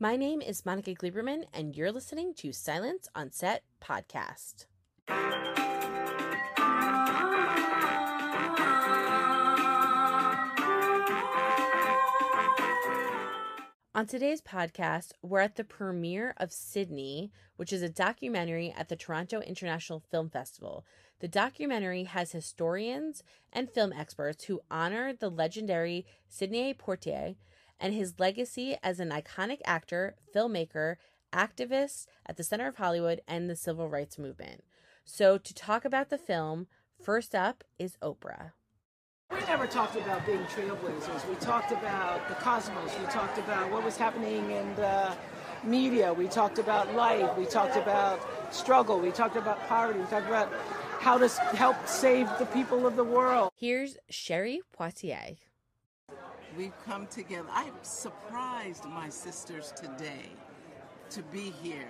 My name is Monica Gleberman, and you're listening to Silence on Set podcast. On today's podcast, we're at the premiere of Sidney, which is a documentary at the Toronto International Film Festival. The documentary has historians and film experts who honor the legendary Sidney Poitier and his legacy as an iconic actor, filmmaker, activist at the center of Hollywood and the civil rights movement. So, to talk about the film, first up is Oprah. We never talked about being trailblazers. We talked about the cosmos. We talked about what was happening in the media. We talked about life. We talked about struggle. We talked about poverty. We talked about how to help save the people of the world. Here's Sherri Poitier. We've come together. I surprised my sisters today to be here,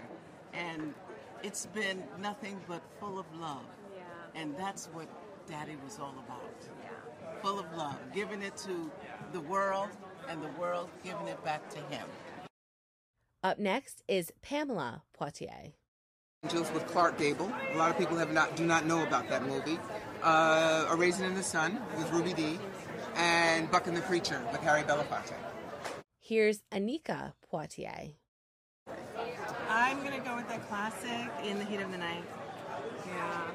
and it's been nothing but full of love. Yeah. And that's what Daddy was all about full of love, giving it to the world and the world giving it back to him. Up next is Pamela Poitier. Angels with Clark Gable. A lot of people have not do not know about that movie. Uh, a Raisin in the Sun with Ruby Dee, and Buck and the Preacher with Harry Belafonte. Here's Anika Poitier. I'm gonna go with the classic In the Heat of the Night. Yeah.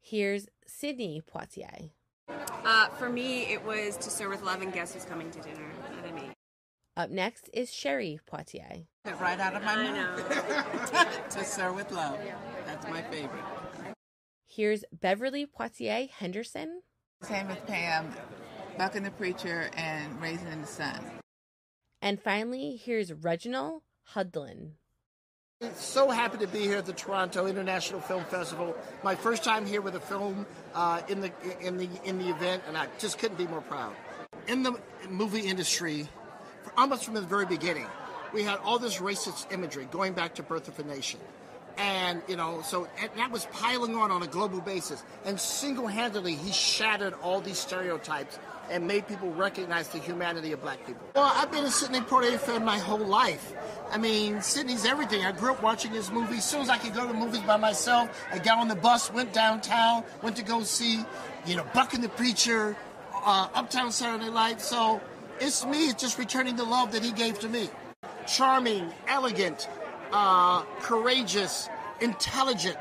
Here's Sydney Poitier. Uh, for me, it was To Sir with Love and Guess Who's Coming to Dinner. Not me. Up next is Sherri Poitier. Right out of my mouth. to Sir with Love. That's my favorite. Here's Beverly Poitier Henderson. Same with Pam, Buck and the Preacher, and Raisin in the Sun. And finally, here's Reginald Hudlin. So happy to be here at the Toronto International Film Festival. My first time here with a film uh, in the in the in the event, and I just couldn't be more proud. In the movie industry, almost from the very beginning, we had all this racist imagery going back to Birth of a Nation, and you know, so that was piling on on a global basis. And single-handedly, he shattered all these stereotypes and made people recognize the humanity of black people. Well, I've been a Sidney Poitier fan my whole life. I mean, Sidney's everything. I grew up watching his movies. As soon as I could go to movies by myself, I got on the bus, went downtown, went to go see, you know, Buck and the Preacher, uh, Uptown Saturday Night. So it's me, it's just returning the love that he gave to me. Charming, elegant, uh, courageous, intelligent.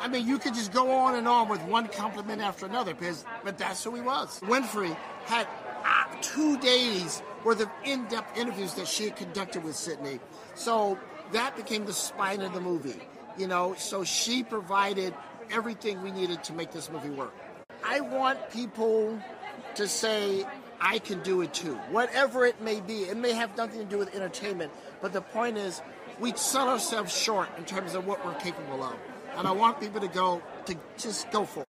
I mean, you could just go on and on with one compliment after another, because, but that's who he was. Winfrey had uh, two days worth of in-depth interviews that she had conducted with Sidney. So that became the spine of the movie, you know. So she provided everything we needed to make this movie work. I want people to say, I can do it too. Whatever it may be, it may have nothing to do with entertainment, but the point is, we sell ourselves short in terms of what we're capable of. And I want people to go, to just go for it.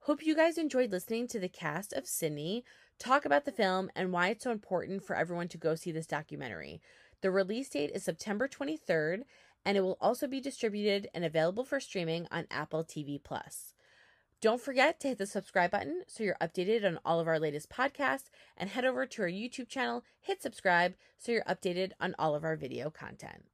Hope you guys enjoyed listening to the cast of Sidney talk about the film and why it's so important for everyone to go see this documentary. The release date is September 23rd, and it will also be distributed and available for streaming on Apple TV Plus. Don't forget to hit the subscribe button so you're updated on all of our latest podcasts, and head over to our YouTube channel, hit subscribe so you're updated on all of our video content.